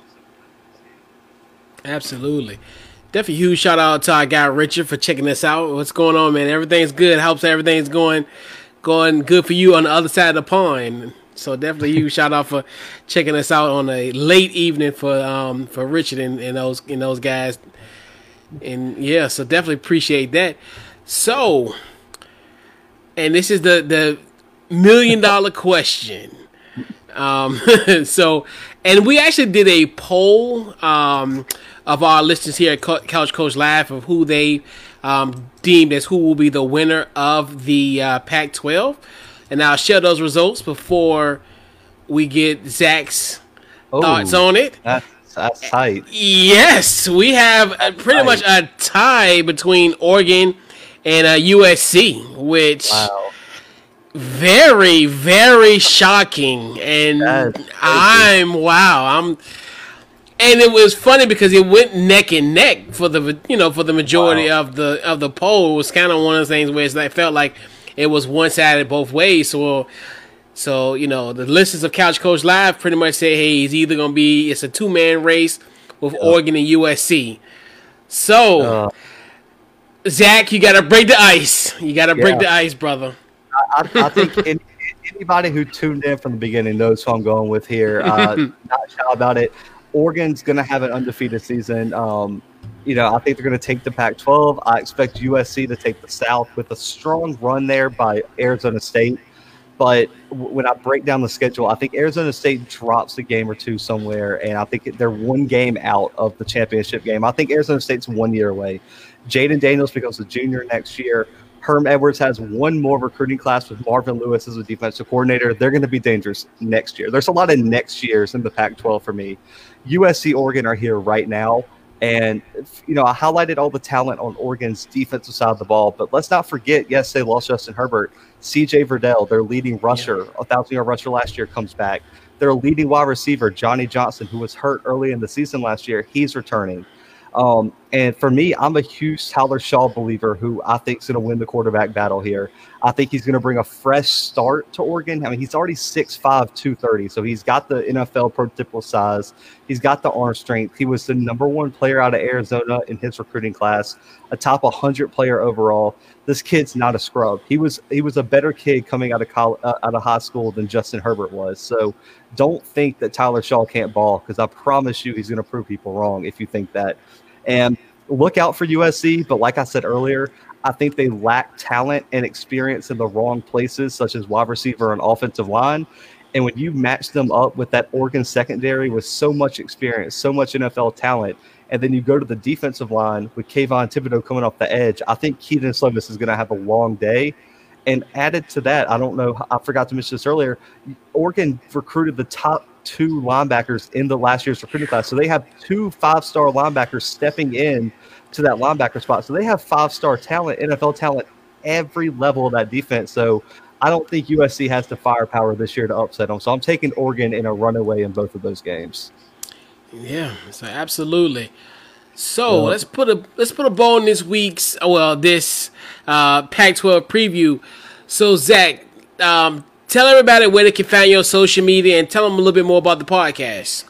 Absolutely. Definitely huge shout out to our guy Richard for checking us out. What's going on, man? Everything's good. Helps everything's going going good for you on the other side of the pond. So definitely huge shout out for checking us out on a late evening for um for Richard and, and those and those guys. And yeah, so definitely appreciate that. So and this is the the million dollar question. Um, so, and we actually did a poll um, of our listeners here at Couch Coach Live of who they um, deemed as who will be the winner of the uh, Pac-12, and I'll share those results before we get Zach's thoughts on it. That's, that's tight. Yes, we have uh, pretty much a tie between Oregon and uh, USC, which Wow. Very very shocking. And i'm wow i'm and it was funny because it went neck and neck for the you know for the majority Wow. of the of the poll. It was kind of one of those things where it's like felt like it was one sided both ways. So so you know the listeners of couch coach live pretty much say hey it's either gonna be it's a two-man race with oregon and usc so Uh, zach you gotta break the ice. You gotta break the ice brother I, I think any, anybody who tuned in from the beginning knows who I'm going with here. Uh, not shy about it. Oregon's going to have an undefeated season. Um, you know, I think they're going to take the Pac-12. I expect USC to take the South with a strong run there by Arizona State. But w- when I break down the schedule, I think Arizona State drops a game or two somewhere, and I think they're one game out of the championship game. I think Arizona State's one year away. Jayden Daniels becomes a junior next year. Herm Edwards has one more recruiting class with Marvin Lewis as a defensive coordinator. They're going to be dangerous next year. There's a lot of next years in the Pac 12 for me. USC, Oregon are here right now. And, you know, I highlighted all the talent on Oregon's defensive side of the ball, but let's not forget, yes, they lost Justin Herbert. CJ Verdell, their leading rusher, a thousand yard rusher last year, comes back. Their leading wide receiver, Johnny Johnson, who was hurt early in the season last year, he's returning. Um, and for me, I'm a huge Tyler Shough believer who I think is going to win the quarterback battle here. I think he's going to bring a fresh start to Oregon. I mean, he's already 6'5, 230, so he's got the NFL prototypical size. He's got the arm strength. He was the number one player out of Arizona in his recruiting class, a top 100 player overall. This kid's not a scrub. He was he was a better kid coming out of college, uh, out of high school than Justin Herbert was. So don't think that Tyler Shough can't ball because I promise you he's going to prove people wrong if you think that. And look out for USC. But like I said earlier, I think they lack talent and experience in the wrong places, such as wide receiver and offensive line. And when you match them up with that Oregon secondary with so much experience, so much NFL talent, and then you go to the defensive line with Kayvon Thibodeaux coming off the edge, I think Kedon Slovis is going to have a long day. And added to that, I don't know, I forgot to mention this earlier. Oregon recruited the top two linebackers in the last year's recruiting class. So they have two five star linebackers stepping in to that linebacker spot. So they have five star talent, NFL talent, every level of that defense. So I don't think USC has the firepower this year to upset them. So I'm taking Oregon in a runaway in both of those games. Yeah, so absolutely. So yeah. let's put a let's put a bow in this week's well this uh, Pac-12 preview. So Zach, um, tell everybody where they can find your social media and tell them a little bit more about the podcast.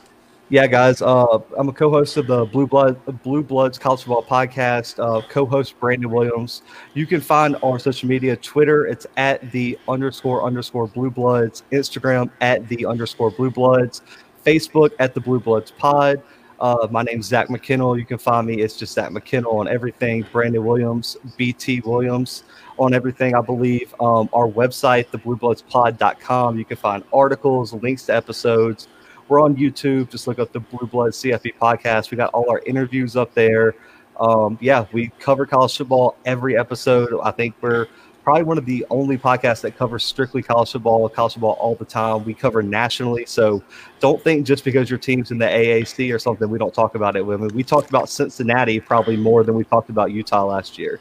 Yeah, guys, uh, I'm a co-host of the Blue Blood Blue Bloods College Football Podcast. Uh, co-host Brandon Williams. You can find our social media: Twitter, it's at the underscore underscore Blue Bloods. Instagram at the underscore Blue Bloods. Facebook at the Blue Bloods Pod. Uh, my name's Zach McKinnell. You can find me. It's just Zach McKinnell on everything. Brandon Williams, BT Williams on everything, I believe. Um, our website, thebluebloodspod.com. You can find articles, links to episodes. We're on YouTube. Just look up the Blue Blood CFB podcast. We got all our interviews up there. Um, yeah, we cover college football every episode. I think we're probably one of the only podcasts that covers strictly college football, college football all the time. We cover nationally, so don't think just because your team's in the AAC or something, we don't talk about it. I mean, we talked about Cincinnati probably more than we talked about Utah last year.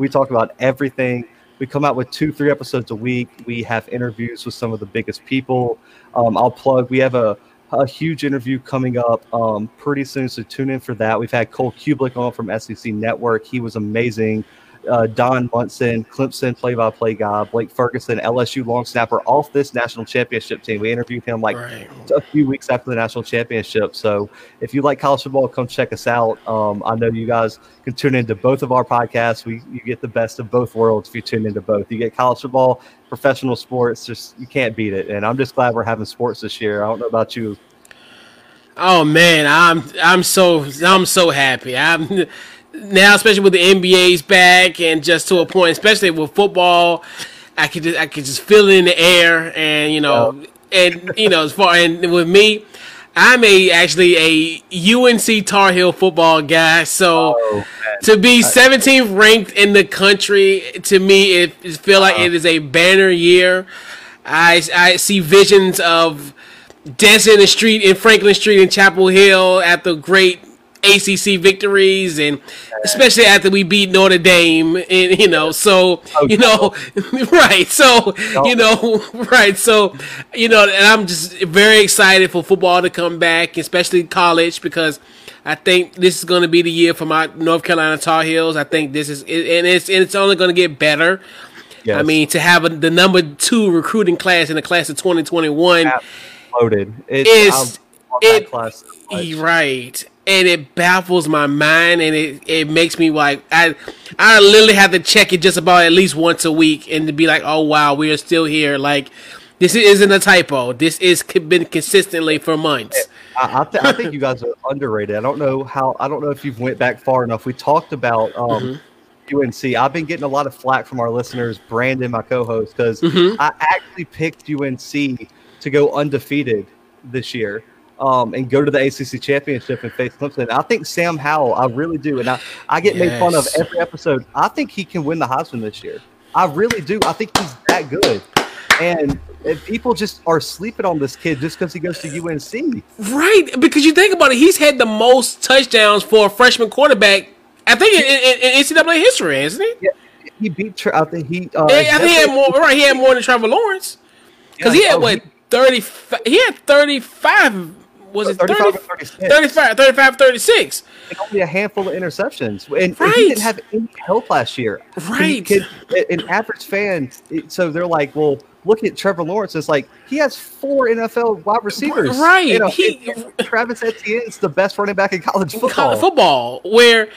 We talk about everything. We come out with two, three episodes a week. We have interviews with some of the biggest people. Um, I'll plug. We have a a huge interview coming up um, pretty soon, so tune in for that. We've had Cole Cubelic on from SEC Network. He was amazing uh, Don Munson, Clemson play-by-play guy, Blake Ferguson, LSU long snapper, off this national championship team. We interviewed him like right. a few weeks after the national championship. So if you like college football, come check us out. Um, I know you guys can tune into both of our podcasts. We you get the best of both worlds if you tune into both. You get college football, professional sports. Just you can't beat it. And I'm just glad we're having sports this year. I don't know about you. Oh man, I'm I'm so I'm so happy. I'm now, especially with the NBA's back and just to a point, especially with football, I could just I could just feel it in the air, and you know, and you know, as far and with me, I'm a actually a UNC Tar Heel football guy, so oh, to be 17th ranked in the country to me, it, it feel like uh-huh. it is a banner year. I I see visions of dancing in the street in Franklin Street in Chapel Hill at the great ACC victories, and especially after we beat Notre Dame, and you know, so oh, you know, right? So you know, right? So you know, and I'm just very excited for football to come back, especially college, because I think this is going to be the year for my North Carolina Tar Heels. I think this is, and it's and it's only going to get better. Yes. I mean, to have a, the number two recruiting class in the class of 2021 loaded. It's, it, class right and it baffles my mind and it, it makes me like I I literally have to check it just about at least once a week and to be like, oh wow, we are still here. Like this isn't a typo. This is been consistently for months. I, I, th- I think you guys are underrated. I don't know how. I don't know if you've went back far enough. We talked about um, mm-hmm. UNC. I've been getting a lot of flack from our listeners, Brandon, my co-host, because mm-hmm. I actually picked UNC to go undefeated this year um, and go to the ACC championship and face Clemson. I think Sam Howell, I really do, and I, I get yes. made fun of every episode. I think he can win the Heisman this year. I really do. I think he's that good, and people just are sleeping on this kid just because he goes to UNC. Right, because you think about it, he's had the most touchdowns for a freshman quarterback. I think in, in, in NCAA history, isn't he? Yeah, he beat. I think he. Uh, I think he had more. Right, he had more than Trevor Lawrence because yeah, he had oh, what thirty. He had thirty five was it 35 30, 35, 35, 36. And only a handful of interceptions. And, right. and he didn't have any help last year. Right. Could, an average fan, so they're like, well, look at Trevor Lawrence. It's like he has four NFL wide receivers. Right. You know, he, Travis Etienne's the best running back in college football. College football, where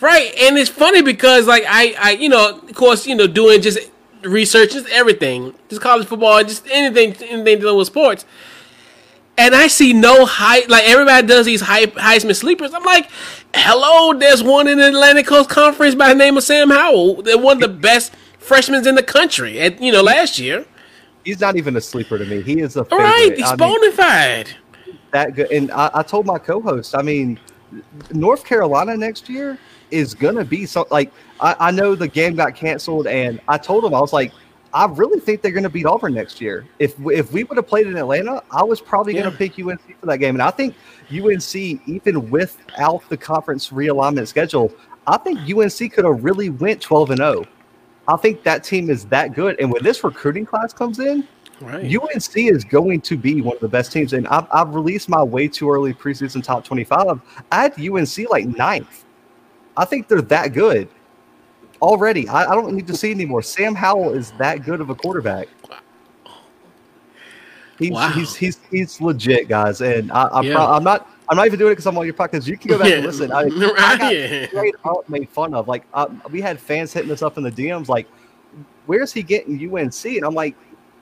right, and it's funny because like I, I, you know, of course, you know, doing just research, just everything, just college football, just anything, anything dealing with sports and I see no hype. Like everybody does these hype Heisman sleepers. I'm like, hello, there's one in the Atlantic Coast Conference by the name of Sam Howell. They're one of the best freshmen in the country. At you know last year. He's not even a sleeper to me. He is a favorite. right. He's bona fide. That good. And I, I told my co-host. I mean, North Carolina next year is gonna be so. Like I, I know the game got canceled, and I told him I was like, I really think they're going to beat Auburn next year. If if we would have played in Atlanta, I was probably Yeah. going to pick UNC for that game. And I think UNC, even without the conference realignment schedule, I think UNC could have really went 12 and 0. I think that team is that good. And when this recruiting class comes in, Right. UNC is going to be one of the best teams. And I've, I've released my way too early preseason top 25. I had UNC like ninth. I think they're that good already. I, I don't need to see anymore. Sam Howell is that good of a quarterback. He's, Wow. he's, he's, he's legit, guys. And I, I'm, Yeah. pro- I'm not. I'm not even doing it because I'm on your podcast. You can go back and listen. I, I got yeah. straight up made fun of. Like uh, we had fans hitting us up in the DMs, like, "Where's he getting UNC?" And I'm like,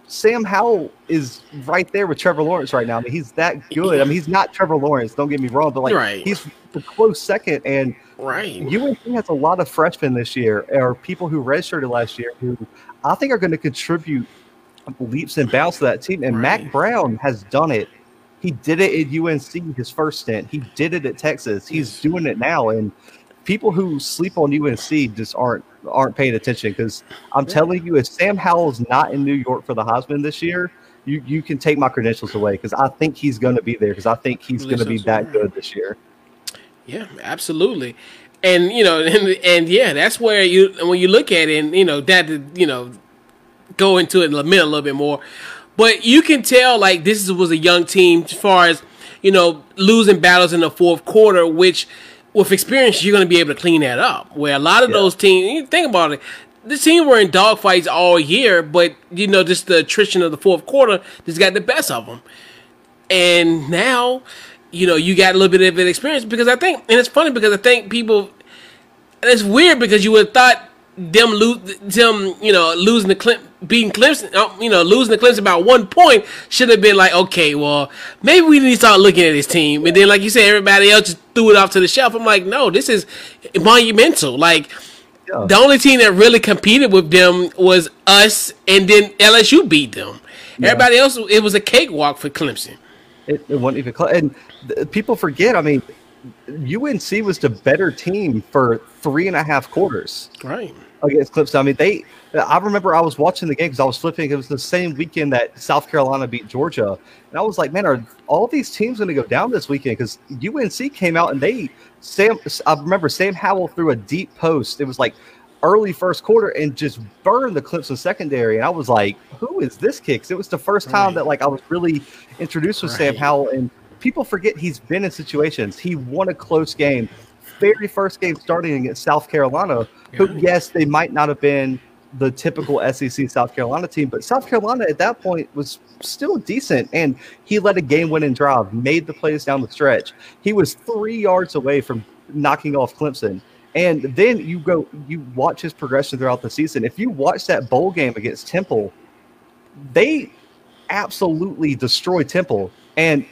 Sam Howell is right there with Trevor Lawrence right now. I mean, he's that good. I mean, he's not Trevor Lawrence. Don't get me wrong, but like, Right. he's the close second. And Right. UNC has a lot of freshmen this year, or people who redshirted last year, who I think are going to contribute leaps and bounds to that team. And Right. Mack Brown has done it. He did it at UNC his first stint. He did it at Texas. He's doing it now. And people who sleep on UNC just aren't aren't paying attention because I'm telling you, if Sam Howell's not in New York for the Heisman this year, you you can take my credentials away because I think he's going to be there because I think he's going to be that good this year. Yeah, absolutely. And you know, and, and yeah, that's where you when you look at it, and you know that you know go into it in a minute a little bit more, but you can tell like this was a young team as far as you know losing battles in the fourth quarter, which with experience you're going to be able to clean that up. Where a lot of Yeah. those teams, you think about it. The team were in dogfights all year, but you know, just the attrition of the fourth quarter just got the best of them and now you know you got a little bit of an experience because I think, and it's funny because I think people, and it's weird because you would have thought them lose them, you know, losing the Clem, beating Clemson, uh, you know, losing the Clemson about one point should have been like, okay, well, maybe we need to start looking at this team, and then like you said, everybody else just threw it off to the shelf. I'm like, no, this is monumental, like. Yeah. The only team that really competed with them was us, and then LSU beat them. Everybody else, it was a cakewalk for Clemson. It, it wasn't even close. And th- people forget. I mean, UNC was the better team for three and a half quarters Right. against Clemson. I mean, they. I remember I was watching the game because I was flipping. It was the same weekend that South Carolina beat Georgia, and I was like, "Man, are all these teams going to go down this weekend?" Because UNC came out and they Sam. I remember Sam Howell threw a deep post. It was like early first quarter and just burned the Clemson secondary. And I was like, "Who is this kid?" 'Cause it was the first time that like I was really introduced with Sam Howell. And people forget he's been in situations. He won a close game, very first game starting against South Carolina. Who, Yeah. yes, they might not have been the typical SEC South Carolina team, but South Carolina at that point was still decent. And he led a game winning drive, made the plays down the stretch. He was three yards away from knocking off Clemson. And then you go, you watch his progression throughout the season. If you watch that bowl game against Temple, they absolutely destroy Temple. And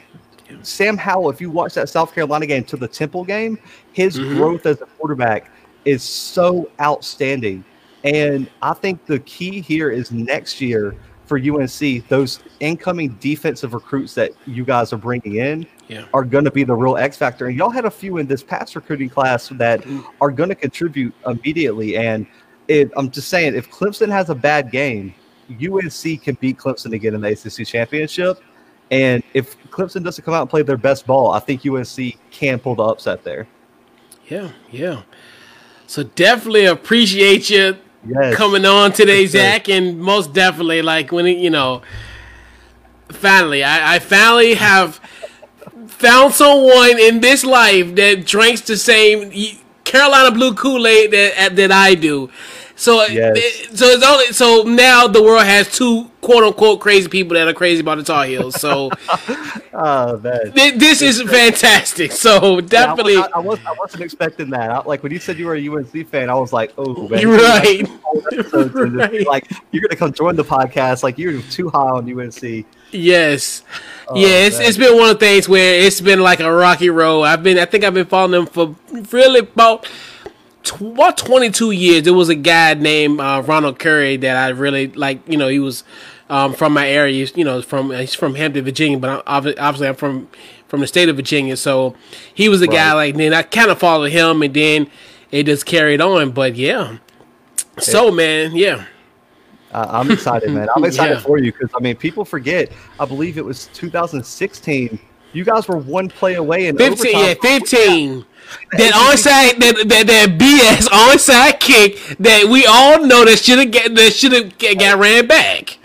Sam Howell, if you watch that South Carolina game to the Temple game, his Mhm. growth as a quarterback is so outstanding. And I think the key here is next year for UNC, those incoming defensive recruits that you guys are bringing in Yeah. are going to be the real X factor. And y'all had a few in this past recruiting class that are going to contribute immediately. And if, I'm just saying, if Clemson has a bad game, UNC can beat Clemson again in the ACC championship. And if Clemson doesn't come out and play their best ball, I think UNC can pull the upset there. Yeah. Yeah. So definitely appreciate you Yes. coming on today. Zach, and most definitely like when it, you know, finally, I, I finally have found someone in this life that drinks the same Carolina Blue Kool Aid that that I do. So, Yes. so it's only so now the world has two quote unquote crazy people that are crazy about the Tar Heels. So Oh, thi- this is fantastic. So definitely, Yeah, I, I, was, I wasn't expecting that. I, like when you said you were a UNC fan, I was like, oh, man. You're right. Whole episode to this. Right. Like you're gonna come join the podcast. Like you're too high on UNC. Yes. Oh, yeah, it's, man. it's been one of the things where it's been like a rocky road. I've been, I think I've been following them for really about, tw- about 22 years. There was a guy named uh, Ronald Curry that I really like, you know, he was um, from my area, you know, from, he's from Hampton, Virginia, but I'm, obviously I'm from, from the state of Virginia. So he was a guy like, then I kind of followed him and then it just carried on. But yeah. So, man, yeah. Uh, I'm excited, man. I'm excited Yeah. for you because I mean, people forget. I believe it was 2016. You guys were one play away in 15, overtime. yeah, 15. That onside, that, that that BS onside kick that we all know that should have get that should have got ran back.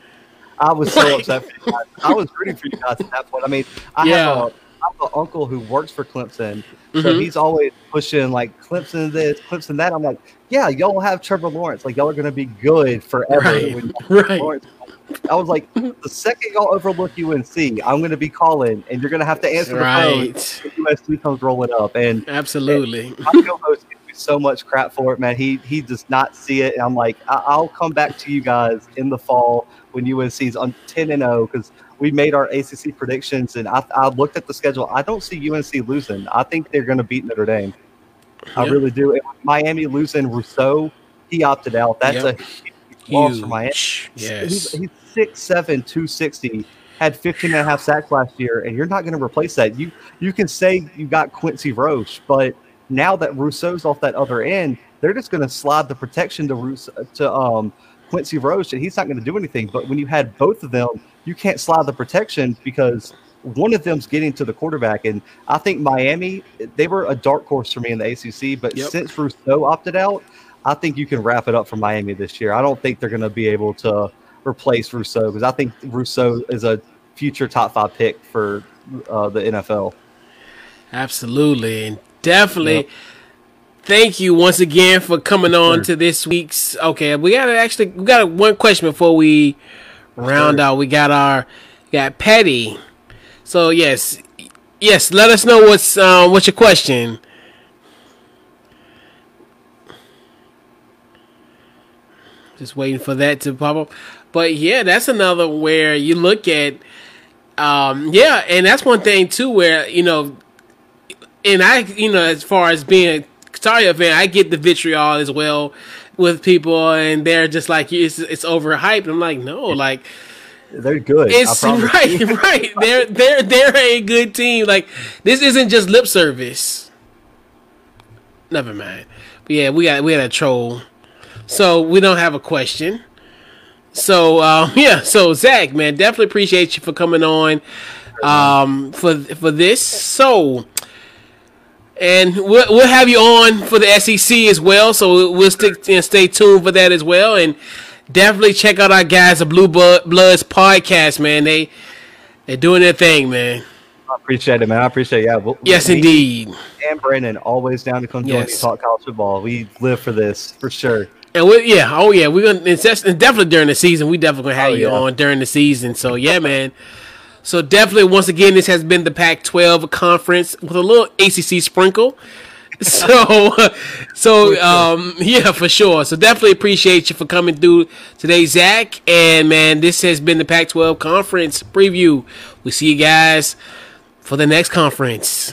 I was so upset. For you guys. I was rooting for you guys at that point. I mean, I Yeah. have a I have an uncle who works for Clemson, so Mhm. he's always pushing like Clemson this, Clemson that. I'm like, yeah, y'all have Trevor Lawrence. Like y'all are going to be good forever. Right, when right. Lawrence. I was like, the second y'all overlook UNC, I'm going to be calling, and you're going to have to answer the phone Right. USC comes rolling up. And Absolutely. my co-host gives me so much crap for it, man. He he does not see it, and I'm like, I- I'll come back to you guys in the fall when UNC's on 10 and 0 because we made our ACC predictions, and I, I looked at the schedule. I don't see UNC losing. I think they're going to beat Notre Dame. I really do. And Miami losing Rousseau, he opted out. That's Yep. a huge loss for Miami. Huge. He's, Yes. he's 6'7", 260, had 15 and a half sacks last year, and you're not going to replace that. You you can say you got Quincy Roche, but now that Rousseau's off that other end, they're just going to slide the protection to Rousseau, to um, Quincy Roche, and he's not going to do anything. But when you had both of them, you can't slide the protection because one of them's getting to the quarterback. And I think Miami, they were a dark horse for me in the ACC, but Yep. since Rousseau opted out, I think you can wrap it up for Miami this year. I don't think they're going to be able to replace Rousseau because I think Rousseau is a future top five pick for uh, the NFL. Absolutely. And definitely Yep. thank you once again for coming on Sure. to this week's okay, we gotta actually we got one question before we round Sure. out. We got our got Petty. So yes. Yes, let us know what's um what's your question. Just waiting for that to pop up. But yeah, that's another where you look at um yeah, and that's one thing too where, you know, and I, you know, as far as being a Kataria fan, I get the vitriol as well with people, and they're just like, it's it's overhyped. I'm like, no, like They're good. It's right, right. They're they're they're a good team. Like this isn't just lip service. Never mind. But yeah, we got we had a troll, so we don't have a question. So um, yeah, so Zach, man, definitely appreciate you for coming on um, for for this. So, and we'll, we'll have you on for the SEC as well. So we'll stick and stay tuned for that as well. And definitely check out our guys, the Blue Bloods podcast, man. They they're doing their thing, man. I appreciate it, man. I appreciate it. Yeah. Well, Yes, indeed. And Brandon always down to come join Yes. me talk college football. We live for this for sure. And we yeah, oh yeah, we're gonna it's, just, it's definitely during the season. We definitely gonna have Oh, you yeah. on during the season. So yeah, man. So definitely, once again, this has been the Pac-12 conference with a little ACC sprinkle. So, so um, yeah, for sure. So definitely appreciate you for coming through today, Zach. And man, this has been the Pac-12 conference preview. We see you guys for the next conference.